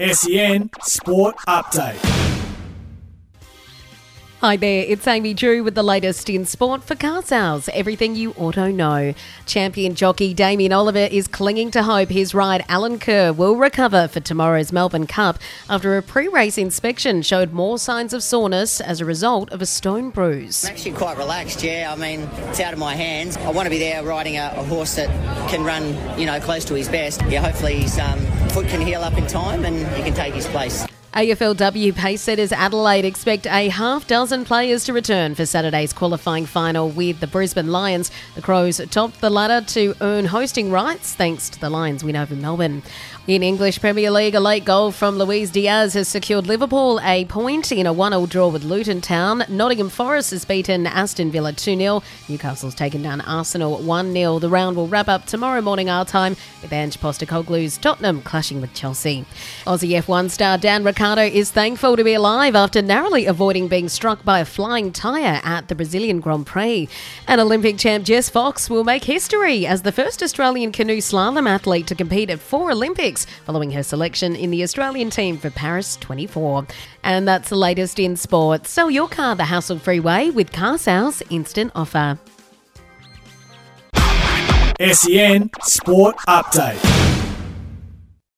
SEN Sport Update. Hi there, it's Amy Drew with the latest in sport for car sales. Everything you auto know. Champion jockey Damien Oliver is clinging to hope his ride Alenquer will recover for tomorrow's Melbourne Cup after a pre race inspection showed more signs of soreness as a result of a stone bruise. I'm actually quite relaxed, yeah. I mean, it's out of my hands. I want to be there riding a, a horse that can run, you know, close to his best. Yeah, hopefully he's um, foot can heal up in time and he can take his place. AFLW pace setters Adelaide expect a half dozen players to return for Saturday's qualifying final with the Brisbane Lions. The Crows topped the ladder to earn hosting rights thanks to the Lions' win over Melbourne. In English Premier League, a late goal from Luis Diaz has secured Liverpool a point in a 1 0 draw with Luton Town. Nottingham Forest has beaten Aston Villa 2 0. Newcastle's taken down Arsenal 1 0. The round will wrap up tomorrow morning our time with Ange Postecoglou's Tottenham clashing with Chelsea. Aussie F1 star Dan Ricciardo is thankful to be alive after narrowly avoiding being struck by a flying tyre at the Brazilian Grand Prix. And Olympic champ Jess Fox will make history as the first Australian canoe slalom athlete to compete at four Olympics following her selection in the Australian team for Paris 24. And that's the latest in sport. Sell your car the hassle free way with Car Sales Instant Offer. SEN Sport Update.